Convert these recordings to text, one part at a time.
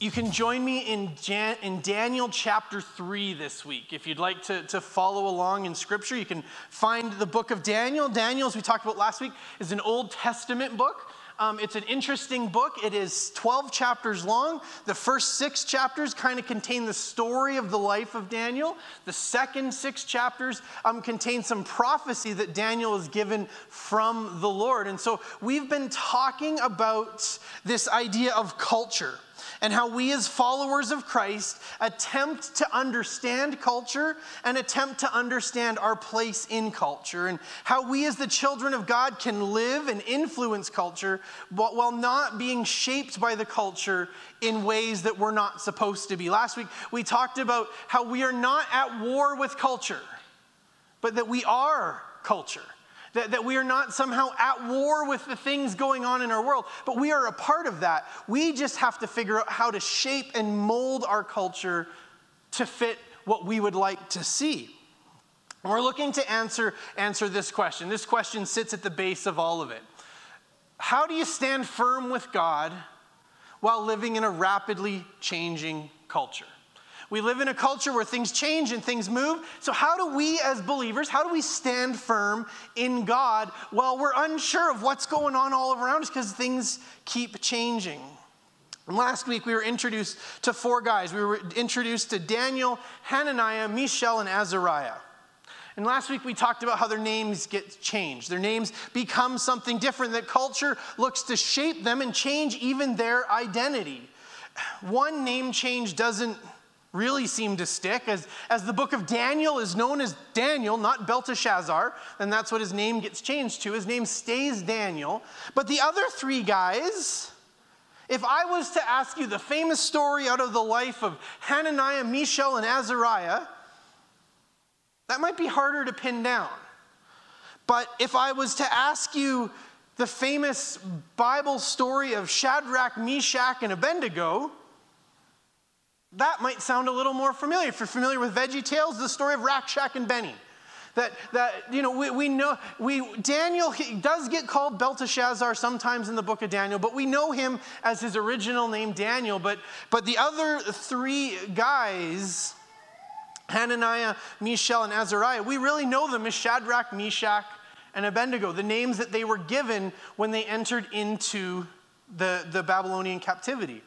You can join me in, Jan, in Daniel chapter 3 this week. If you'd like to, to follow along in scripture, you can find the book of Daniel. Daniel, as we talked about last week, is an Old Testament book. Um, it's an interesting book. It is 12 chapters long. The first six chapters kind of contain the story of the life of Daniel. The second six chapters um, contain some prophecy that Daniel is given from the Lord. And so we've been talking about this idea of culture and how we, as followers of Christ, attempt to understand culture and attempt to understand our place in culture, and how we, as the children of God, can live and influence culture while not being shaped by the culture in ways that we're not supposed to be. Last week, we talked about how we are not at war with culture, but that we are culture. That, that we are not somehow at war with the things going on in our world, but we are a part of that. We just have to figure out how to shape and mold our culture to fit what we would like to see. And we're looking to answer, answer this question. This question sits at the base of all of it. How do you stand firm with God while living in a rapidly changing culture? We live in a culture where things change and things move. So, how do we as believers, how do we stand firm in God while we're unsure of what's going on all around us because things keep changing? And last week we were introduced to four guys. We were introduced to Daniel, Hananiah, Mishael, and Azariah. And last week we talked about how their names get changed. Their names become something different, that culture looks to shape them and change even their identity. One name change doesn't really seem to stick. As, as the book of Daniel is known as Daniel, not Belteshazzar, and that's what his name gets changed to. His name stays Daniel. But the other three guys, if I was to ask you the famous story out of the life of Hananiah, Mishael, and Azariah, that might be harder to pin down. But if I was to ask you the famous Bible story of Shadrach, Meshach, and Abednego, that might sound a little more familiar. If you're familiar with Veggie Tales, the story of Rack, Shack and Benny. That, that you know, we, we know, we, Daniel does get called Belteshazzar sometimes in the book of Daniel, but we know him as his original name, Daniel. But, but the other three guys, Hananiah, Mishael, and Azariah, we really know them as Shadrach, Meshach, and Abednego, the names that they were given when they entered into the, the Babylonian captivity.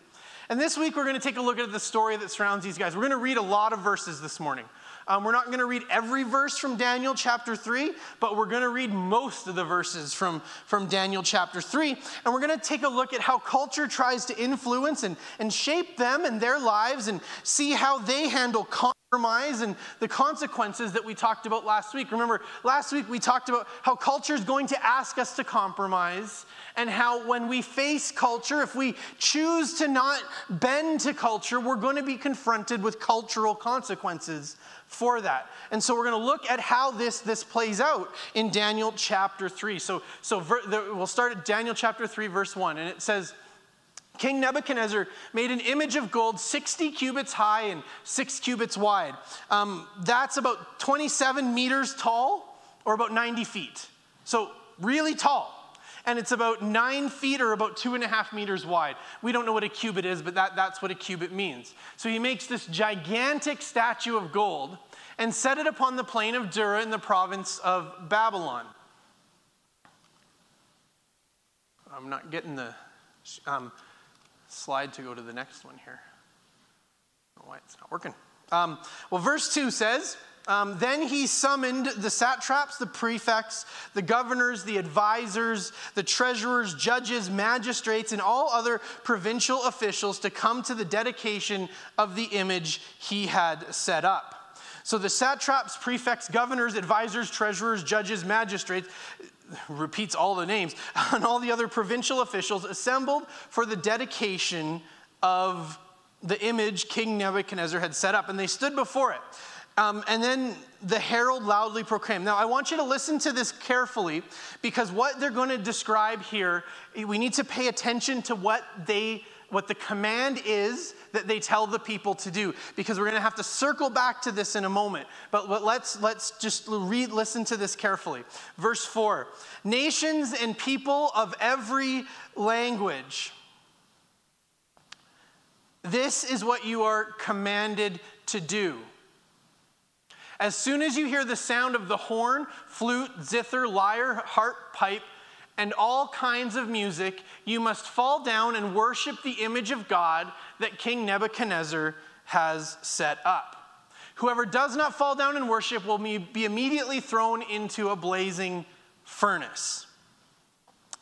And this week, we're going to take a look at the story that surrounds these guys. We're going to read a lot of verses this morning. Um, we're not going to read every verse from Daniel chapter 3, but we're going to read most of the verses from, from Daniel chapter 3. And we're going to take a look at how culture tries to influence and, and shape them and their lives and see how they handle compromise and the consequences that we talked about last week. Remember, last week we talked about how culture is going to ask us to compromise and how when we face culture, if we choose to not bend to culture, we're going to be confronted with cultural consequences for that. And so we're going to look at how this, this plays out in Daniel chapter 3. So, so ver, the, we'll start at Daniel chapter 3, verse 1, and it says, King Nebuchadnezzar made an image of gold 60 cubits high and six cubits wide. Um, that's about 27 meters tall or about 90 feet. So, really tall and it's about nine feet or about two and a half meters wide. We don't know what a cubit is, but that, that's what a cubit means. So he makes this gigantic statue of gold and set it upon the plain of Dura in the province of Babylon. I'm not getting the um, slide to go to the next one here. Why it's not working. Um, well, verse 2 says, um, then he summoned the satraps, the prefects, the governors, the advisors, the treasurers, judges, magistrates, and all other provincial officials to come to the dedication of the image he had set up. So the satraps, prefects, governors, advisors, treasurers, judges, magistrates, repeats all the names, and all the other provincial officials assembled for the dedication of the image King Nebuchadnezzar had set up, and they stood before it. Um, and then the herald loudly proclaimed. Now, I want you to listen to this carefully because what they're going to describe here, we need to pay attention to what they what the command is that they tell the people to do because we're going to have to circle back to this in a moment. But, let's let's just read listen to this carefully. Verse 4 nations and people of every language this is what you are commanded to do as soon as you hear the sound of the horn, flute, zither, lyre, harp, pipe, and all kinds of music, you must fall down and worship the image of God that King Nebuchadnezzar has set up. Whoever does not fall down and worship will be immediately thrown into a blazing furnace.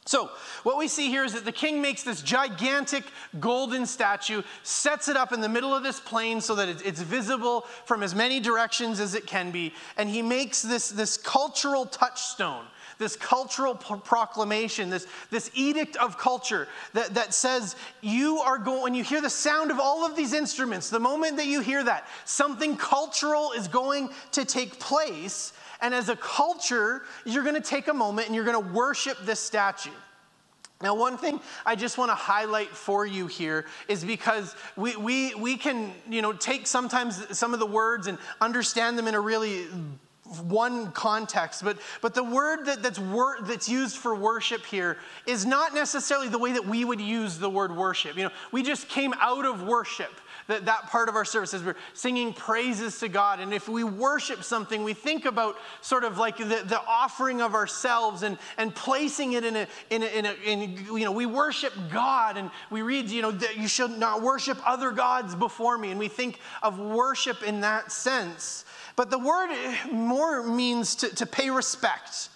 So, what we see here is that the king makes this gigantic golden statue, sets it up in the middle of this plain so that it's visible from as many directions as it can be, and he makes this, this cultural touchstone, this cultural proclamation, this, this edict of culture that, that says, You are going, when you hear the sound of all of these instruments, the moment that you hear that, something cultural is going to take place and as a culture, you're going to take a moment and you're going to worship this statue. Now, one thing I just want to highlight for you here is because we, we, we can, you know, take sometimes some of the words and understand them in a really one context, but, but the word that, that's, wor- that's used for worship here is not necessarily the way that we would use the word worship. You know, we just came out of worship that, that part of our service services. We're singing praises to God. And if we worship something, we think about sort of like the, the offering of ourselves and, and placing it in a, in a, in a in, you know, we worship God and we read, you know, that you should not worship other gods before me. And we think of worship in that sense. But the word more means to, to pay respect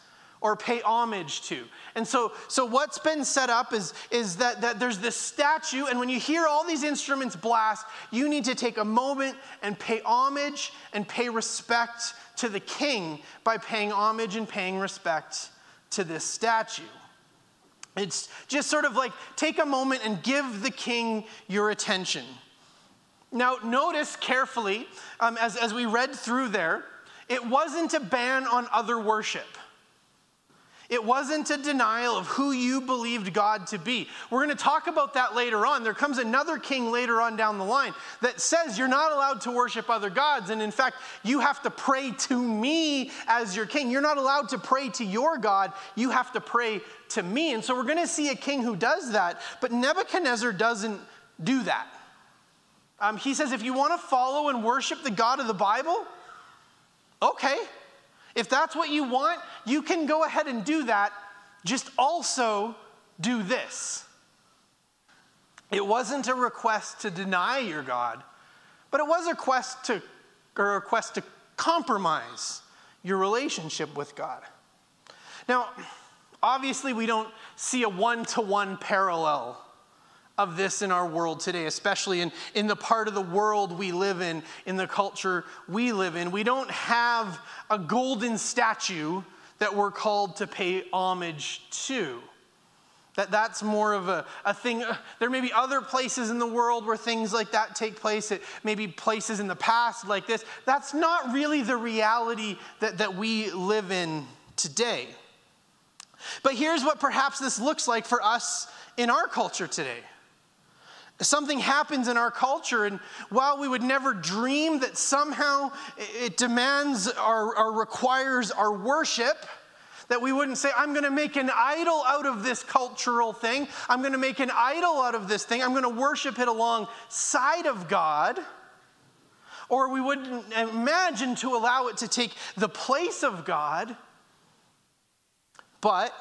or pay homage to. And so, so what's been set up is, is that, that there's this statue, and when you hear all these instruments blast, you need to take a moment and pay homage and pay respect to the king by paying homage and paying respect to this statue. It's just sort of like take a moment and give the king your attention. Now, notice carefully um, as, as we read through there, it wasn't a ban on other worship. It wasn't a denial of who you believed God to be. We're going to talk about that later on. There comes another king later on down the line that says you're not allowed to worship other gods. And in fact, you have to pray to me as your king. You're not allowed to pray to your God. You have to pray to me. And so we're going to see a king who does that. But Nebuchadnezzar doesn't do that. Um, he says, if you want to follow and worship the God of the Bible, okay. If that's what you want, you can go ahead and do that. Just also do this. It wasn't a request to deny your God, but it was a request to, or a request to compromise your relationship with God. Now, obviously, we don't see a one to one parallel of this in our world today, especially in, in the part of the world we live in, in the culture we live in. We don't have a golden statue that we're called to pay homage to. That that's more of a, a thing. Uh, there may be other places in the world where things like that take place. It may be places in the past like this. That's not really the reality that, that we live in today. But here's what perhaps this looks like for us in our culture today. Something happens in our culture, and while we would never dream that somehow it demands or, or requires our worship, that we wouldn't say, I'm going to make an idol out of this cultural thing. I'm going to make an idol out of this thing. I'm going to worship it alongside of God. Or we wouldn't imagine to allow it to take the place of God. But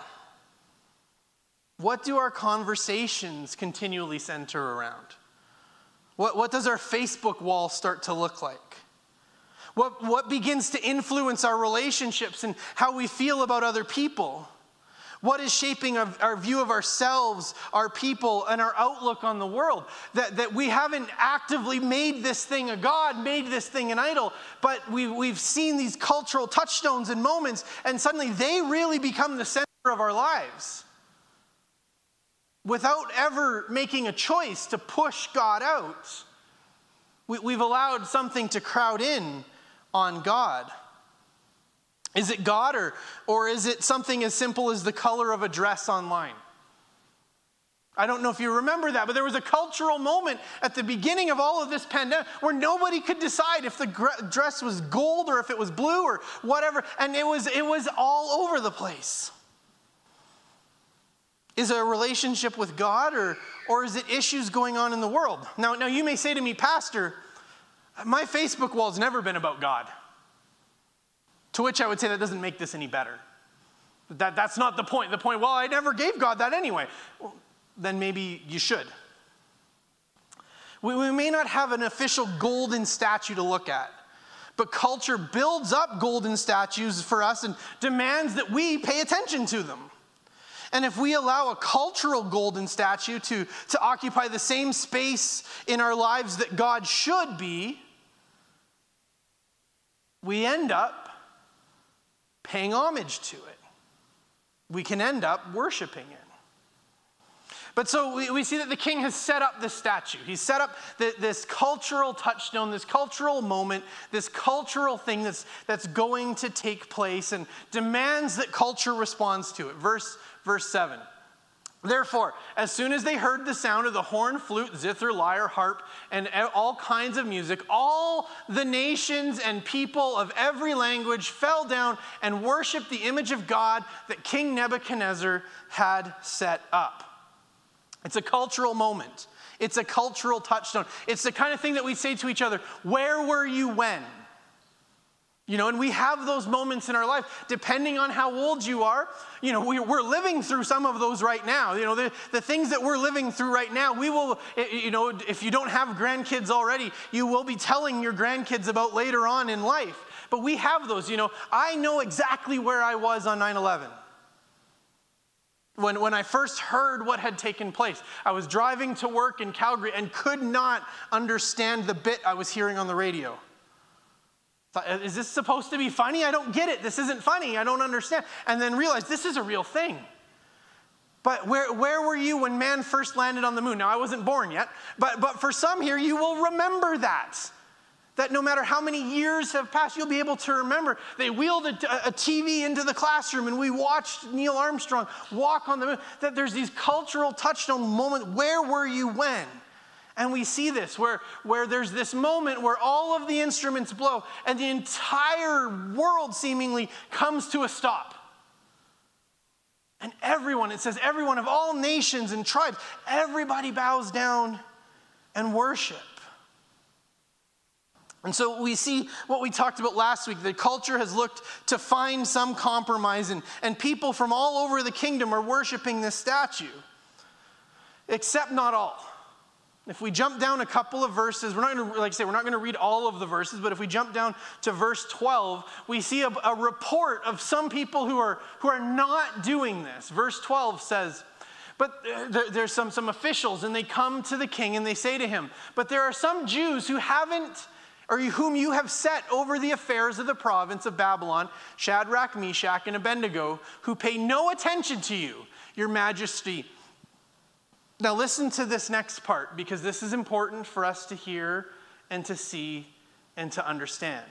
what do our conversations continually center around? What, what does our Facebook wall start to look like? What, what begins to influence our relationships and how we feel about other people? What is shaping our, our, view of ourselves, our people, and our outlook on the world? That, that we haven't actively made this thing a God, made this thing an idol, but we, we've seen these cultural touchstones and moments, and suddenly they really become the center of our lives without ever making a choice to push God out. We, have allowed something to crowd in on God. Is it God or, or is it something as simple as the color of a dress online? I don't know if you remember that, but there was a cultural moment at the beginning of all of this pandemic where nobody could decide if the dress was gold or if it was blue or whatever, and it was, it was all over the place. Is it a relationship with God or, or is it issues going on in the world? Now, now, you may say to me, Pastor, my Facebook wall has never been about God. To which I would say that doesn't make this any better. That, that's not the point. The point, well, I never gave God that anyway. Well, then maybe you should. We, we may not have an official golden statue to look at, but culture builds up golden statues for us and demands that we pay attention to them. And if we allow a cultural golden statue to, to occupy the same space in our lives that God should be, we end up paying homage to it. We can end up worshiping it. But so we, we, see that the king has set up this statue. He's set up the, this cultural touchstone, this cultural moment, this cultural thing that's, that's going to take place and demands that culture responds to it. Verse Verse 7. Therefore, as soon as they heard the sound of the horn, flute, zither, lyre, harp, and all kinds of music, all the nations and people of every language fell down and worshiped the image of God that King Nebuchadnezzar had set up. It's a cultural moment, it's a cultural touchstone. It's the kind of thing that we say to each other Where were you when? You know, and we have those moments in our life, depending on how old you are. You know, we, are living through some of those right now. You know, the, the things that we're living through right now, we will, you know, if you don't have grandkids already, you will be telling your grandkids about later on in life. But we have those, you know. I know exactly where I was on 9 11. When, when I first heard what had taken place, I was driving to work in Calgary and could not understand the bit I was hearing on the radio. Is this supposed to be funny? I don't get it. This isn't funny. I don't understand. And then realize this is a real thing. But where, where were you when man first landed on the moon? Now, I wasn't born yet, but, but for some here, you will remember that. That no matter how many years have passed, you'll be able to remember. They wheeled a, a TV into the classroom and we watched Neil Armstrong walk on the moon. That there's these cultural touchstone moments. Where were you when? And we see this where, where there's this moment where all of the instruments blow and the entire world seemingly comes to a stop. And everyone, it says everyone of all nations and tribes, everybody bows down and worship. And so we see what we talked about last week. The culture has looked to find some compromise, and, and people from all over the kingdom are worshiping this statue, except not all. If we jump down a couple of verses, we're not going to, like I say, we're not going to read all of the verses, but if we jump down to verse 12, we see a, a report of some people who are, who are not doing this. Verse 12 says, but uh, there, there's some, some officials, and they come to the king and they say to him, But there are some Jews who haven't, or whom you have set over the affairs of the province of Babylon, Shadrach, Meshach, and Abednego, who pay no attention to you, your majesty now, listen to this next part because this is important for us to hear and to see and to understand.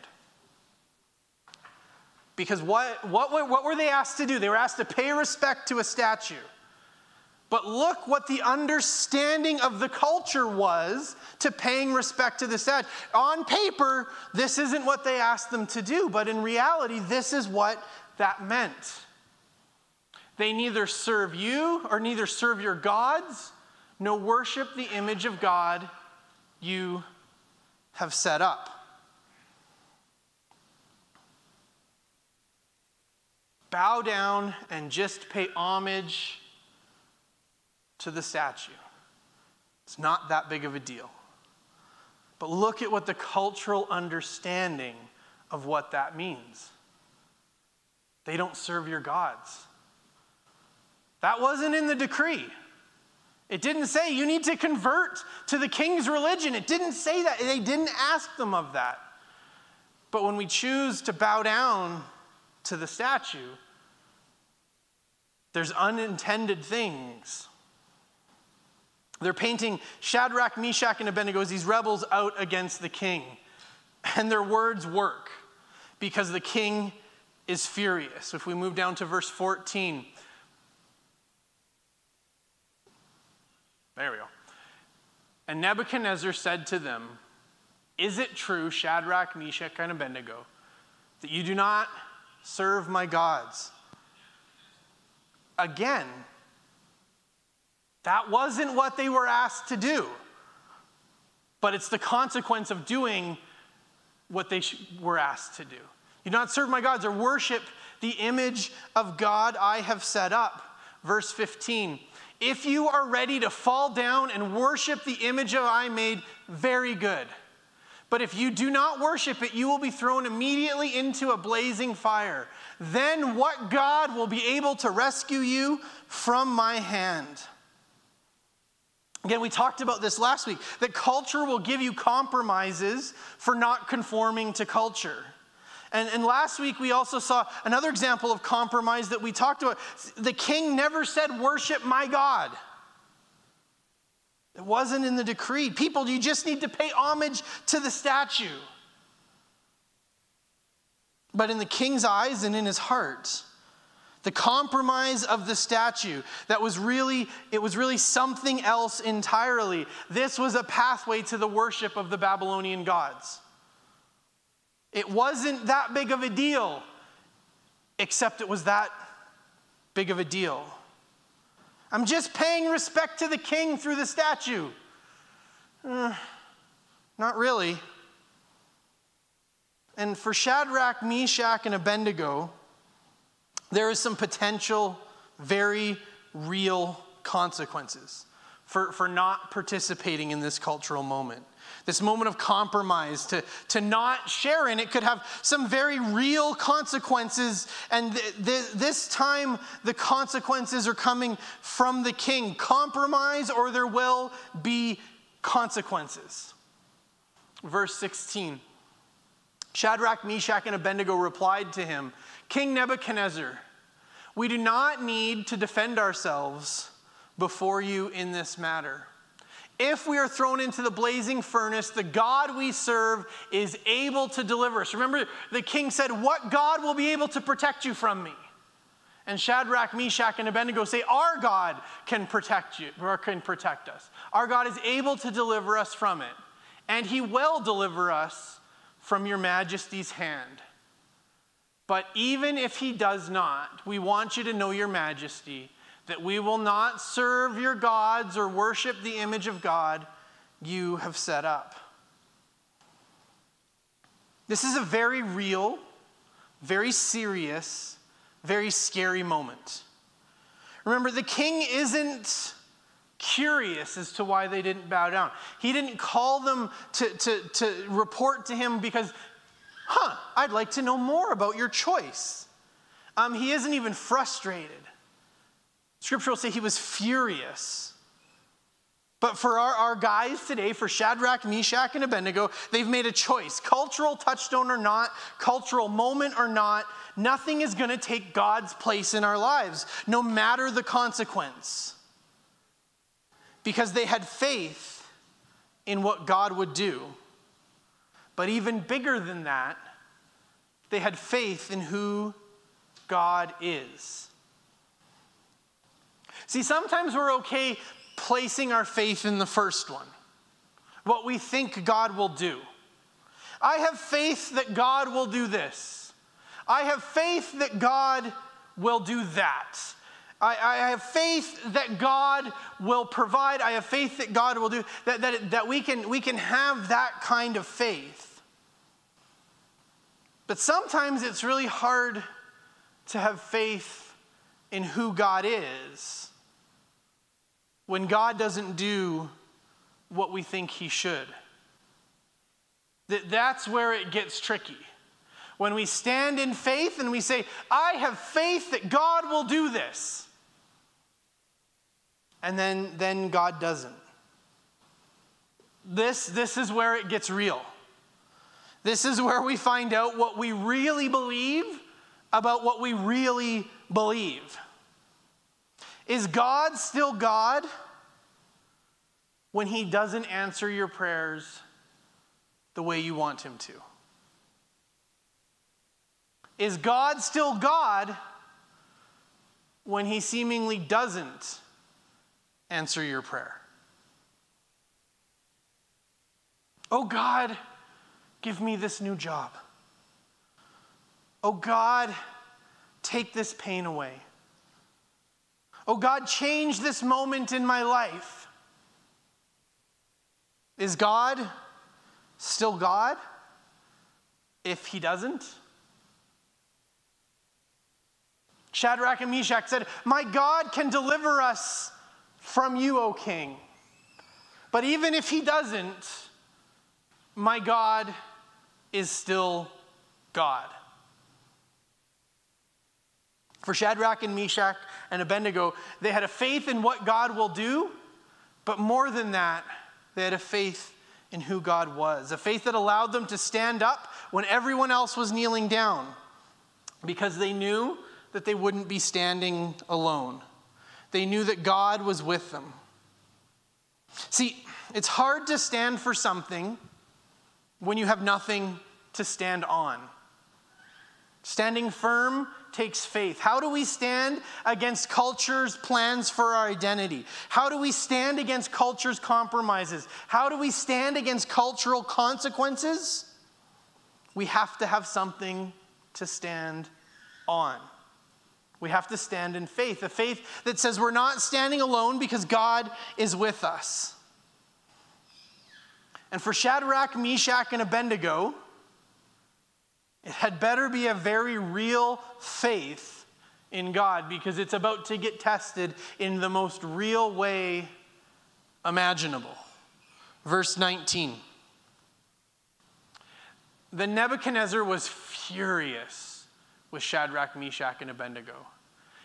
Because what, what, what were they asked to do? They were asked to pay respect to a statue. But look what the understanding of the culture was to paying respect to the statue. On paper, this isn't what they asked them to do, but in reality, this is what that meant. They neither serve you or neither serve your gods, nor worship the image of God you have set up. Bow down and just pay homage to the statue. It's not that big of a deal. But look at what the cultural understanding of what that means. They don't serve your gods. That wasn't in the decree. It didn't say you need to convert to the king's religion. It didn't say that. They didn't ask them of that. But when we choose to bow down to the statue, there's unintended things. They're painting Shadrach, Meshach, and Abednego as these rebels out against the king. And their words work because the king is furious. If we move down to verse 14, there we go. And Nebuchadnezzar said to them, Is it true, Shadrach, Meshach, and Abednego, that you do not serve my gods? Again, that wasn't what they were asked to do. But it's the consequence of doing what they were asked to do. Do not serve my gods or worship the image of God I have set up. Verse 15. If you are ready to fall down and worship the image of I made, very good. But if you do not worship it, you will be thrown immediately into a blazing fire. Then what God will be able to rescue you from my hand? Again, we talked about this last week that culture will give you compromises for not conforming to culture. And, and last week we also saw another example of compromise that we talked about. The king never said, Worship my God. It wasn't in the decree. People, you just need to pay homage to the statue. But in the king's eyes and in his heart, the compromise of the statue that was really it was really something else entirely. This was a pathway to the worship of the babylonian gods. It wasn't that big of a deal except it was that big of a deal. I'm just paying respect to the king through the statue. Uh, not really. And for shadrach meshach and abednego there is some potential, very real consequences for, for not participating in this cultural moment. This moment of compromise, to, to not share in it, could have some very real consequences. And th- th- this time, the consequences are coming from the king. Compromise, or there will be consequences. Verse 16 Shadrach, Meshach, and Abednego replied to him King Nebuchadnezzar, we do not need to defend ourselves before you in this matter. If we are thrown into the blazing furnace, the God we serve is able to deliver us. Remember, the king said, What God will be able to protect you from me? And Shadrach, Meshach, and Abednego say, Our God can protect you, or can protect us. Our God is able to deliver us from it, and he will deliver us from your majesty's hand. But even if he does not, we want you to know, Your Majesty, that we will not serve your gods or worship the image of God you have set up. This is a very real, very serious, very scary moment. Remember, the king isn't curious as to why they didn't bow down. He didn't call them to, to, to report to him because huh, I'd like to know more about your choice. Um, he isn't even frustrated. Scripture will say he was furious. But for our, our guys today, for Shadrach, Meshach, and Abednego, they've made a choice. Cultural touchstone or not, cultural moment or not, nothing is going to take God's place in our lives, no matter the consequence. Because they had faith in what God would do. But even bigger than that, they had faith in who God is. See, sometimes we're okay placing our faith in the first one, what we think God will do. I have faith that God will do this. I have faith that God will do that. I, I, have faith that God will provide. I have faith that God will do that, that, that we, can, we can have that kind of faith. But sometimes it's really hard to have faith in who God is when God doesn't do what we think He should. That, that's where it gets tricky. When we stand in faith and we say, I have faith that God will do this. And then, then God doesn't. This, this is where it gets real. This is where we find out what we really believe about what we really believe. Is God still God when He doesn't answer your prayers the way you want Him to? Is God still God when He seemingly doesn't answer your prayer? Oh God, give me this new job. Oh God, take this pain away. Oh God, change this moment in my life. Is God still God if he doesn't? Shadrach and Meshach said, My God can deliver us from you, O king. But even if he doesn't, my God is still God. For Shadrach and Meshach and Abednego, they had a faith in what God will do, but more than that, they had a faith in who God was, a faith that allowed them to stand up when everyone else was kneeling down because they knew that they wouldn't be standing alone. They knew that God was with them. See, it's hard to stand for something when you have nothing to stand on. Standing firm takes faith. How do we stand against culture's plans for our identity? How do we stand against culture's compromises? How do we stand against cultural consequences? We have to have something to stand on. We have to stand in faith, a faith that says we're not standing alone because God is with us. And for Shadrach, Meshach, and Abednego, it had better be a very real faith in God because it's about to get tested in the most real way imaginable. Verse 19. Then Nebuchadnezzar was furious with Shadrach, Meshach, and Abednego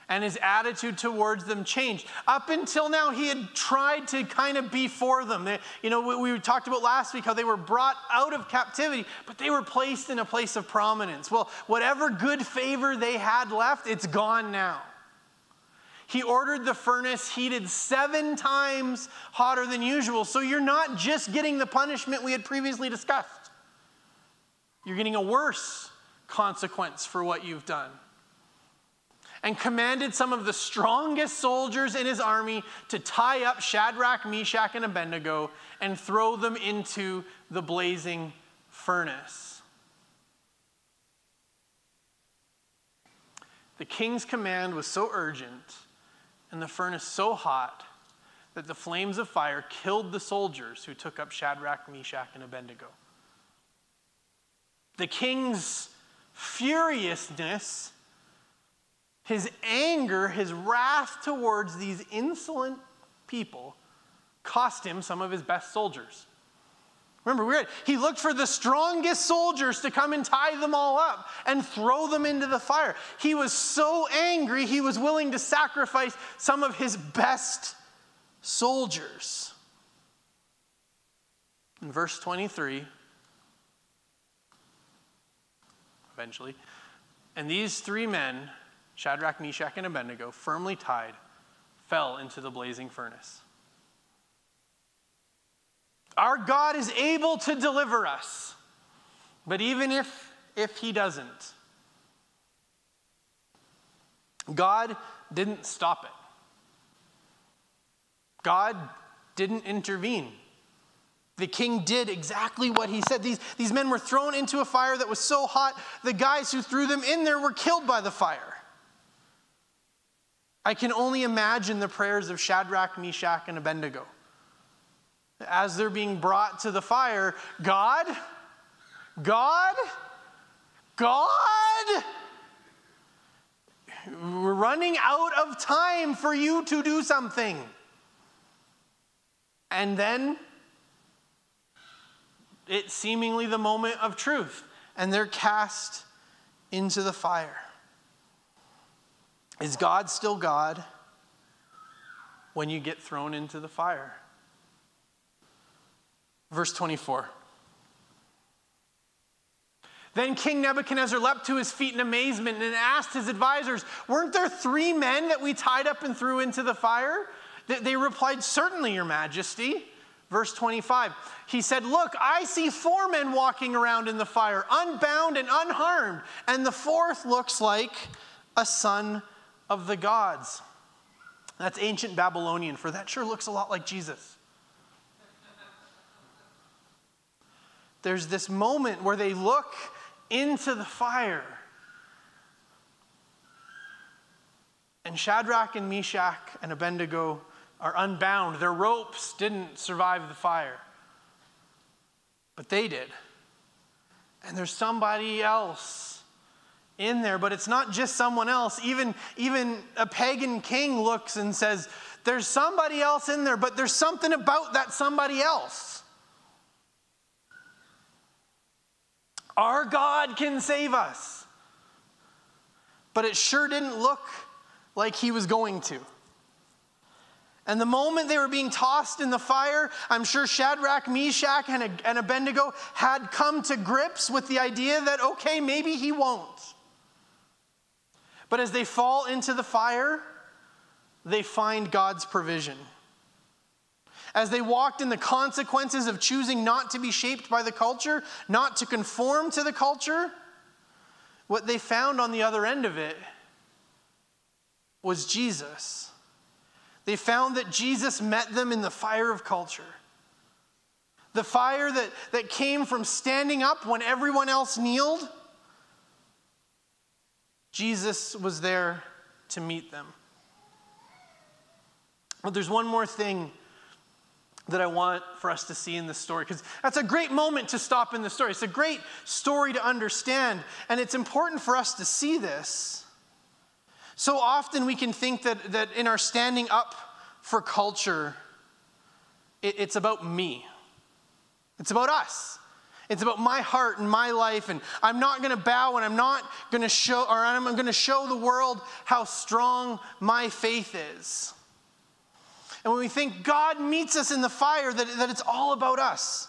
and his attitude towards them changed. Up until now, he had tried to kind of be for them. They, you know, we, we, talked about last week how they were brought out of captivity, but they were placed in a place of prominence. Well, whatever good favor they had left, it's gone now. He ordered the furnace heated seven times hotter than usual. So you're not just getting the punishment we had previously discussed, you're getting a worse consequence for what you've done and commanded some of the strongest soldiers in his army to tie up Shadrach, Meshach, and Abednego and throw them into the blazing furnace. The king's command was so urgent and the furnace so hot that the flames of fire killed the soldiers who took up Shadrach, Meshach, and Abednego. The king's furiousness his anger, his wrath towards these insolent people cost him some of his best soldiers. Remember, we read, he looked for the strongest soldiers to come and tie them all up and throw them into the fire. He was so angry, he was willing to sacrifice some of his best soldiers. In verse 23, eventually, and these three men Shadrach, Meshach, and Abednego, firmly tied, fell into the blazing furnace. Our God is able to deliver us, but even if, if He doesn't, God didn't stop it. God didn't intervene. The king did exactly what he said. These, these men were thrown into a fire that was so hot, the guys who threw them in there were killed by the fire. I can only imagine the prayers of Shadrach, Meshach, and Abednego. As they're being brought to the fire, God, God, God, we're running out of time for you to do something. And then it's seemingly the moment of truth, and they're cast into the fire. Is God still God when you get thrown into the fire? Verse 24. Then King Nebuchadnezzar leapt to his feet in amazement and asked his advisors, Weren't there three men that we tied up and threw into the fire? They replied, Certainly, Your Majesty. Verse 25, he said, Look, I see four men walking around in the fire, unbound and unharmed, and the fourth looks like a son of the gods. That's ancient Babylonian for that sure looks a lot like Jesus. There's this moment where they look into the fire. And Shadrach and Meshach and Abednego are unbound. Their ropes didn't survive the fire, but they did. And there's somebody else in there, but it's not just someone else. Even, even a pagan king looks and says, There's somebody else in there, but there's something about that somebody else. Our God can save us. But it sure didn't look like he was going to. And the moment they were being tossed in the fire, I'm sure Shadrach, Meshach, and, Abednego had come to grips with the idea that, okay, maybe he won't. But as they fall into the fire, they find God's provision. As they walked in the consequences of choosing not to be shaped by the culture, not to conform to the culture, what they found on the other end of it was Jesus. They found that Jesus met them in the fire of culture. The fire that, that came from standing up when everyone else kneeled. Jesus was there to meet them. But there's one more thing that I want for us to see in this story, because that's a great moment to stop in the story. It's a great story to understand, and it's important for us to see this. So often we can think that, that in our standing up for culture, it, it's about me, it's about us. It's about my heart and my life, and I'm not going to bow, and I'm not going to show, or I'm going to show the world how strong my faith is. And when we think God meets us in the fire, that, that it's all about us.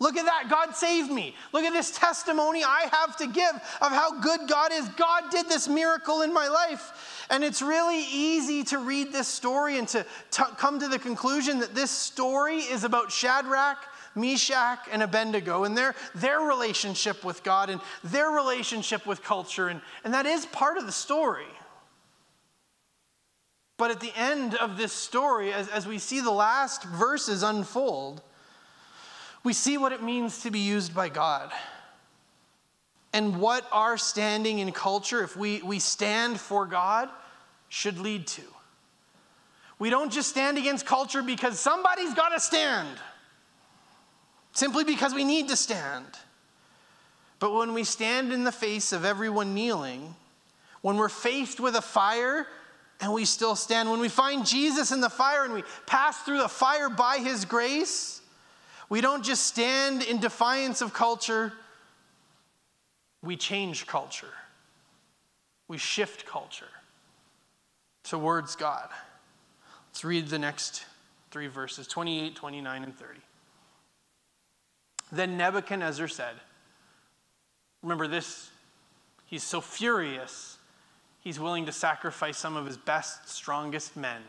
Look at that. God saved me. Look at this testimony I have to give of how good God is. God did this miracle in my life. And it's really easy to read this story and to t- come to the conclusion that this story is about Shadrach, Meshach, and Abednego and their, their relationship with God and their relationship with culture. And, and that is part of the story. But at the end of this story, as, as we see the last verses unfold, we see what it means to be used by God and what our standing in culture, if we, we stand for God, should lead to. We don't just stand against culture because somebody's got to stand, simply because we need to stand. But when we stand in the face of everyone kneeling, when we're faced with a fire and we still stand, when we find Jesus in the fire and we pass through the fire by his grace, we don't just stand in defiance of culture, we change culture. We shift culture towards God. Let's read the next three verses 28, 29, and 30. Then Nebuchadnezzar said, Remember this, he's so furious, he's willing to sacrifice some of his best, strongest men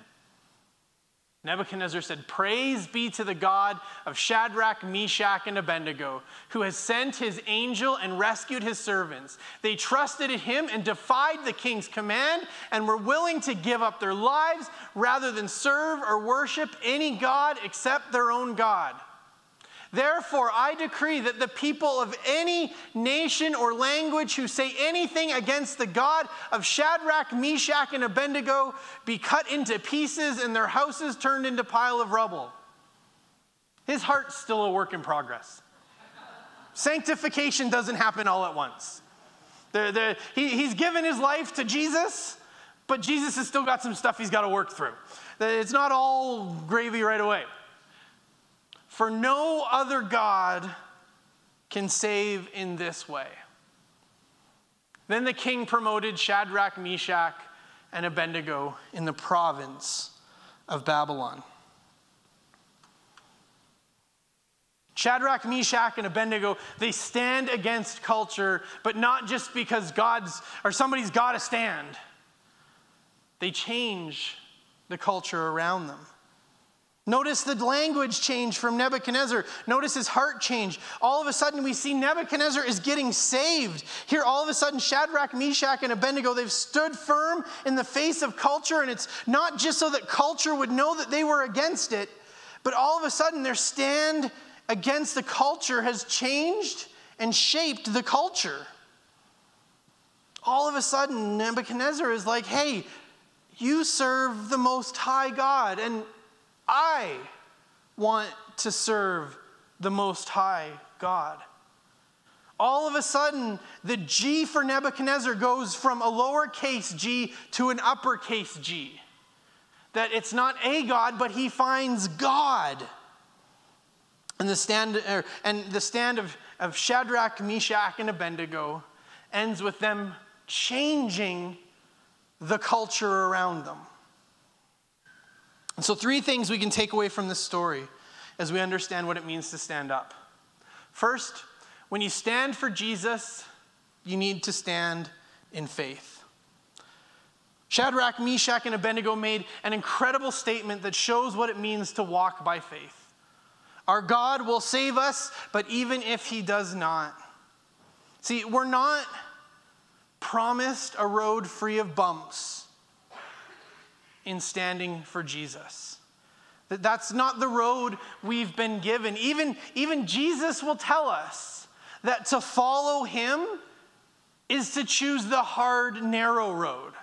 Nebuchadnezzar said, Praise be to the God of Shadrach, Meshach, and Abednego, who has sent his angel and rescued his servants. They trusted in him and defied the king's command and were willing to give up their lives rather than serve or worship any God except their own God. Therefore, I decree that the people of any nation or language who say anything against the God of Shadrach, Meshach, and Abednego be cut into pieces and their houses turned into pile of rubble. His heart's still a work in progress. Sanctification doesn't happen all at once. The, the, he, he's given his life to Jesus, but Jesus has still got some stuff he's got to work through. It's not all gravy right away. For no other God can save in this way. Then the king promoted Shadrach, Meshach, and Abednego in the province of Babylon. Shadrach, Meshach, and Abednego, they stand against culture, but not just because God's or somebody's got to stand. They change the culture around them. Notice the language change from Nebuchadnezzar. Notice his heart change. All of a sudden, we see Nebuchadnezzar is getting saved. Here, all of a sudden, Shadrach, Meshach, and Abednego, they've stood firm in the face of culture. And it's not just so that culture would know that they were against it, but all of a sudden, their stand against the culture has changed and shaped the culture. All of a sudden, Nebuchadnezzar is like, hey, you serve the Most High God. And I want to serve the Most High God. All of a sudden, the G for Nebuchadnezzar goes from a lowercase g to an uppercase G. That it's not a God, but he finds God. And the stand, er, and the stand of, of Shadrach, Meshach, and Abednego ends with them changing the culture around them. And so, three things we can take away from this story as we understand what it means to stand up. First, when you stand for Jesus, you need to stand in faith. Shadrach, Meshach, and Abednego made an incredible statement that shows what it means to walk by faith. Our God will save us, but even if He does not. See, we're not promised a road free of bumps in standing for Jesus. That that's not the road we've been given. Even, even Jesus will tell us that to follow him is to choose the hard, narrow road.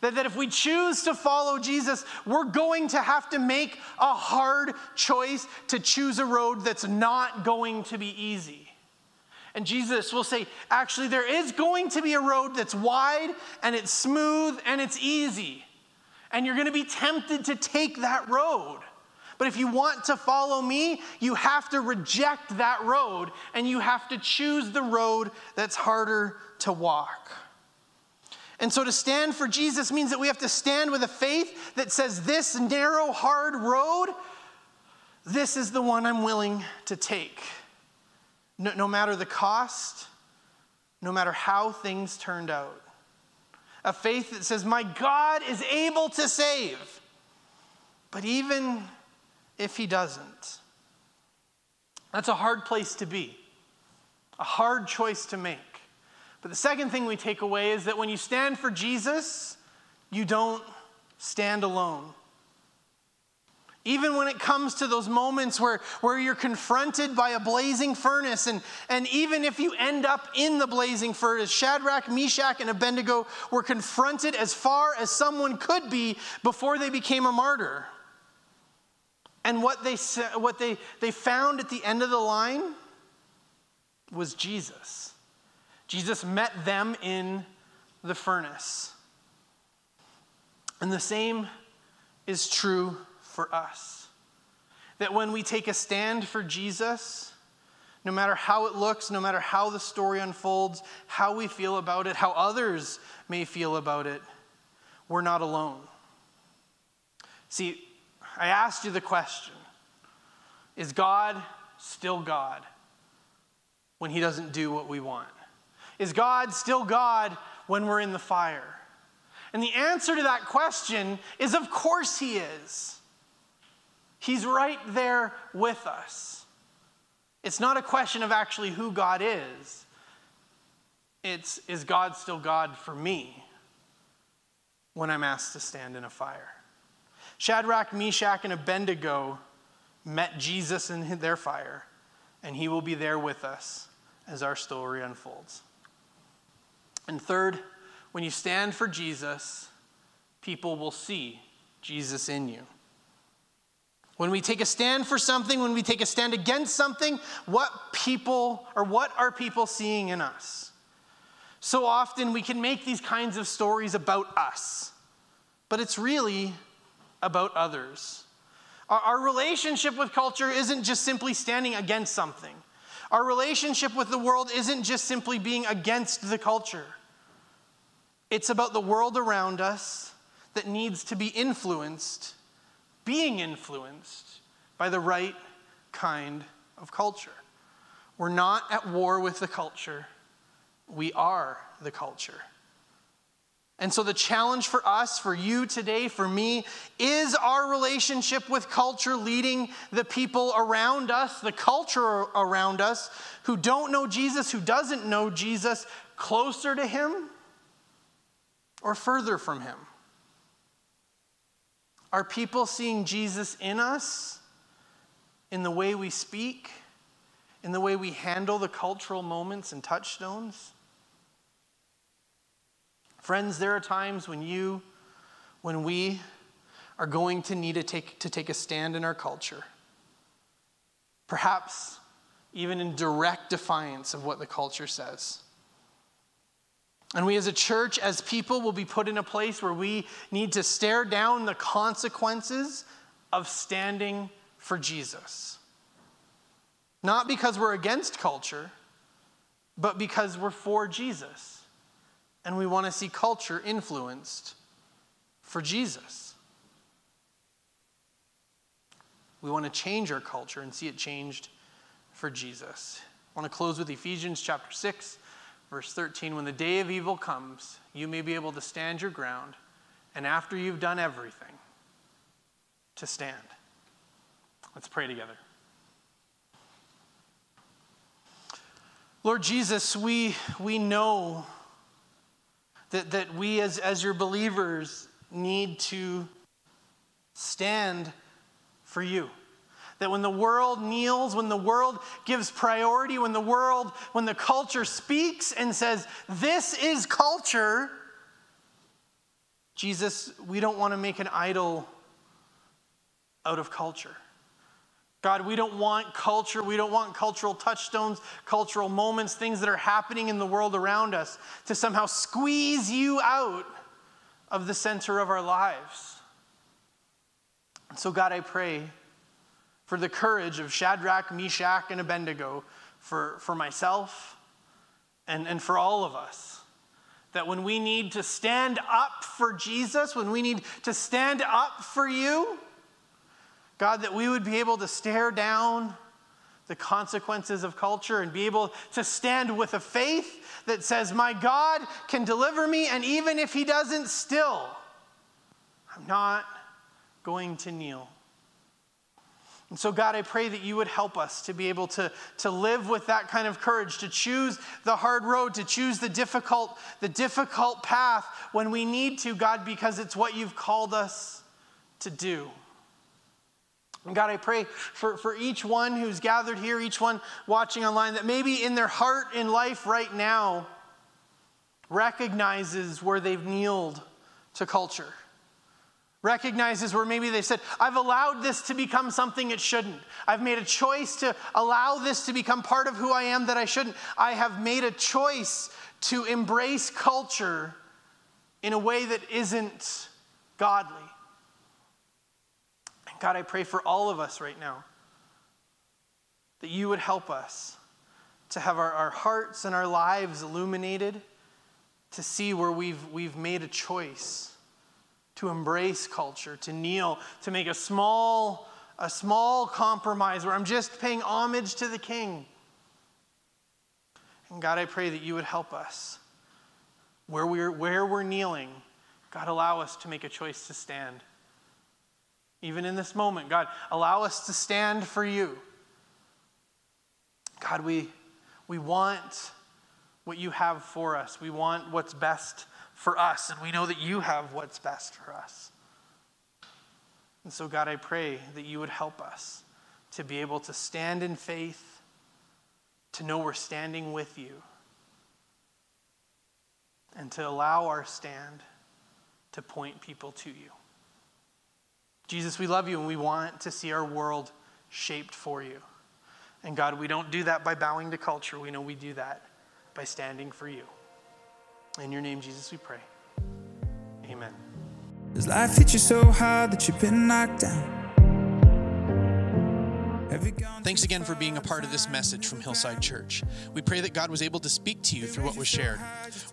That, that if we choose to follow Jesus, we're going to have to make a hard choice to choose a road that's not going to be easy. And Jesus will say, actually, there is going to be a road that's wide and it's smooth and it's easy and you're going to be tempted to take that road. But if you want to follow me, you have to reject that road and you have to choose the road that's harder to walk. And so to stand for Jesus means that we have to stand with a faith that says, This narrow, hard road, this is the one I'm willing to take. No, no matter the cost, no matter how things turned out a faith that says, My God is able to save. But even if He doesn't, that's a hard place to be, a hard choice to make. But the second thing we take away is that when you stand for Jesus, you don't stand alone. Even when it comes to those moments where, where you're confronted by a blazing furnace, and, and even if you end up in the blazing furnace, Shadrach, Meshach, and Abednego were confronted as far as someone could be before they became a martyr. And what they, what they, they found at the end of the line was Jesus. Jesus met them in the furnace. And the same is true for us. That when we take a stand for Jesus, no matter how it looks, no matter how the story unfolds, how we feel about it, how others may feel about it, we're not alone. See, I asked you the question Is God still God when He doesn't do what we want? Is God still God when we're in the fire? And the answer to that question is of course He is. He's right there with us. It's not a question of actually who God is, it's is God still God for me when I'm asked to stand in a fire? Shadrach, Meshach, and Abednego met Jesus in their fire, and he will be there with us as our story unfolds. And third, when you stand for Jesus, people will see Jesus in you. When we take a stand for something, when we take a stand against something, what people or what are people seeing in us? So often we can make these kinds of stories about us, but it's really about others. Our, our relationship with culture isn't just simply standing against something. Our relationship with the world isn't just simply being against the culture. It's about the world around us that needs to be influenced being influenced by the right kind of culture. We're not at war with the culture, we are the culture. And so, the challenge for us, for you today, for me, is our relationship with culture leading the people around us, the culture around us, who don't know Jesus, who doesn't know Jesus, closer to Him or further from Him? Are people seeing Jesus in us, in the way we speak, in the way we handle the cultural moments and touchstones? Friends, there are times when you, when we are going to need to take, to take a stand in our culture. Perhaps even in direct defiance of what the culture says. And we as a church, as people, will be put in a place where we need to stare down the consequences of standing for Jesus. Not because we're against culture, but because we're for Jesus and we want to see culture influenced for Jesus. We want to change our culture and see it changed for Jesus. I want to close with Ephesians chapter 6, verse 13. When the day of evil comes, you may be able to stand your ground, and after you've done everything, to stand. Let's pray together. Lord Jesus, we, we know that, that we as, as your believers need to stand for you. That when the world kneels, when the world gives priority, when the world, when the culture speaks and says, This is culture, Jesus, we don't want to make an idol out of culture. God, we don't want culture. We don't want cultural touchstones, cultural moments, things that are happening in the world around us to somehow squeeze you out of the center of our lives. So, God, I pray for the courage of Shadrach, Meshach, and Abednego, for, for myself and, and for all of us. That when we need to stand up for Jesus, when we need to stand up for you, God, that we would be able to stare down the consequences of culture and be able to stand with a faith that says, My God can deliver me, and even if He doesn't, still, I'm not going to kneel. And so, God, I pray that you would help us to be able to, to live with that kind of courage, to choose the hard road, to choose the difficult, the difficult path when we need to, God, because it's what you've called us to do. And God, I pray for, for each one who's gathered here, each one watching online, that maybe in their heart in life right now recognizes where they've kneeled to culture. Recognizes where maybe they said, I've allowed this to become something it shouldn't. I've made a choice to allow this to become part of who I am that I shouldn't. I have made a choice to embrace culture in a way that isn't godly. God, I pray for all of us right now that you would help us to have our, our hearts and our lives illuminated, to see where we've, we've made a choice to embrace culture, to kneel, to make a small, a small compromise where I'm just paying homage to the King. And God, I pray that you would help us. Where we're, where we're kneeling, God, allow us to make a choice to stand even in this moment. God, allow us to stand for you. God, we, we want what you have for us. We want what's best for us, and we know that you have what's best for us. And so, God, I pray that you would help us to be able to stand in faith, to know we're standing with you, and to allow our stand to point people to you. Jesus, we love you and we want to see our world shaped for you. And God, we don't do that by bowing to culture. We know we do that by standing for you. In your name, Jesus, we pray. Amen. Does life hit you so hard that you've been knocked down? Thanks again for being a part of this message from Hillside Church. We pray that God was able to speak to you through what was shared.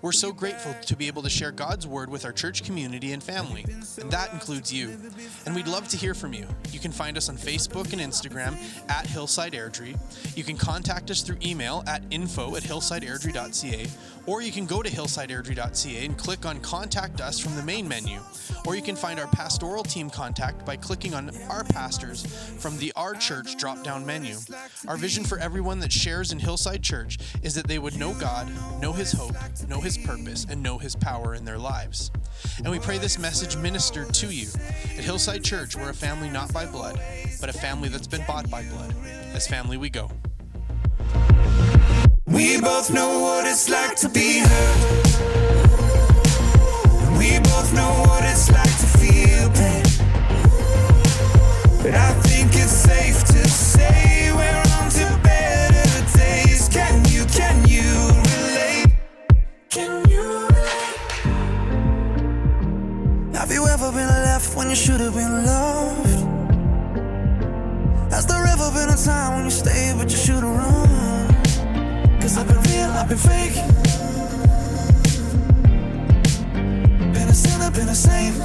We're so grateful to be able to share God's word with our church community and family, and that includes you. And we'd love to hear from you. You can find us on Facebook and Instagram at Hillside Airdrie. You can contact us through email at info at hillsideairdrie.ca, or you can go to hillsideairdrie.ca and click on Contact Us from the main menu. Or you can find our pastoral team contact by clicking on Our Pastors from the Our Church drop down menu. Our vision for everyone that shares in Hillside Church is that they would know God, know His hope, know His purpose, and know His power in their lives. And we pray this message ministered to you. At Hillside Church, we're a family not by blood, but a family that's been bought by blood. As family, we go. We both know what it's like to be hurt. Both know what it's like to feel pain. But I think it's safe to say we're on to better days. Can you, can you relate? Can you relate? Have you ever been left when you should have been loved? Has there ever been a time when you stayed but you should have run? Cause I've been real, I've been fake. Been a sinner, been a saint.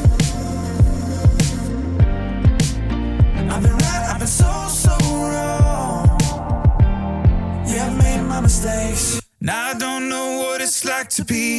I've been right, I've been so, so wrong. Yeah, I've made my mistakes. Now I don't know what it's like to be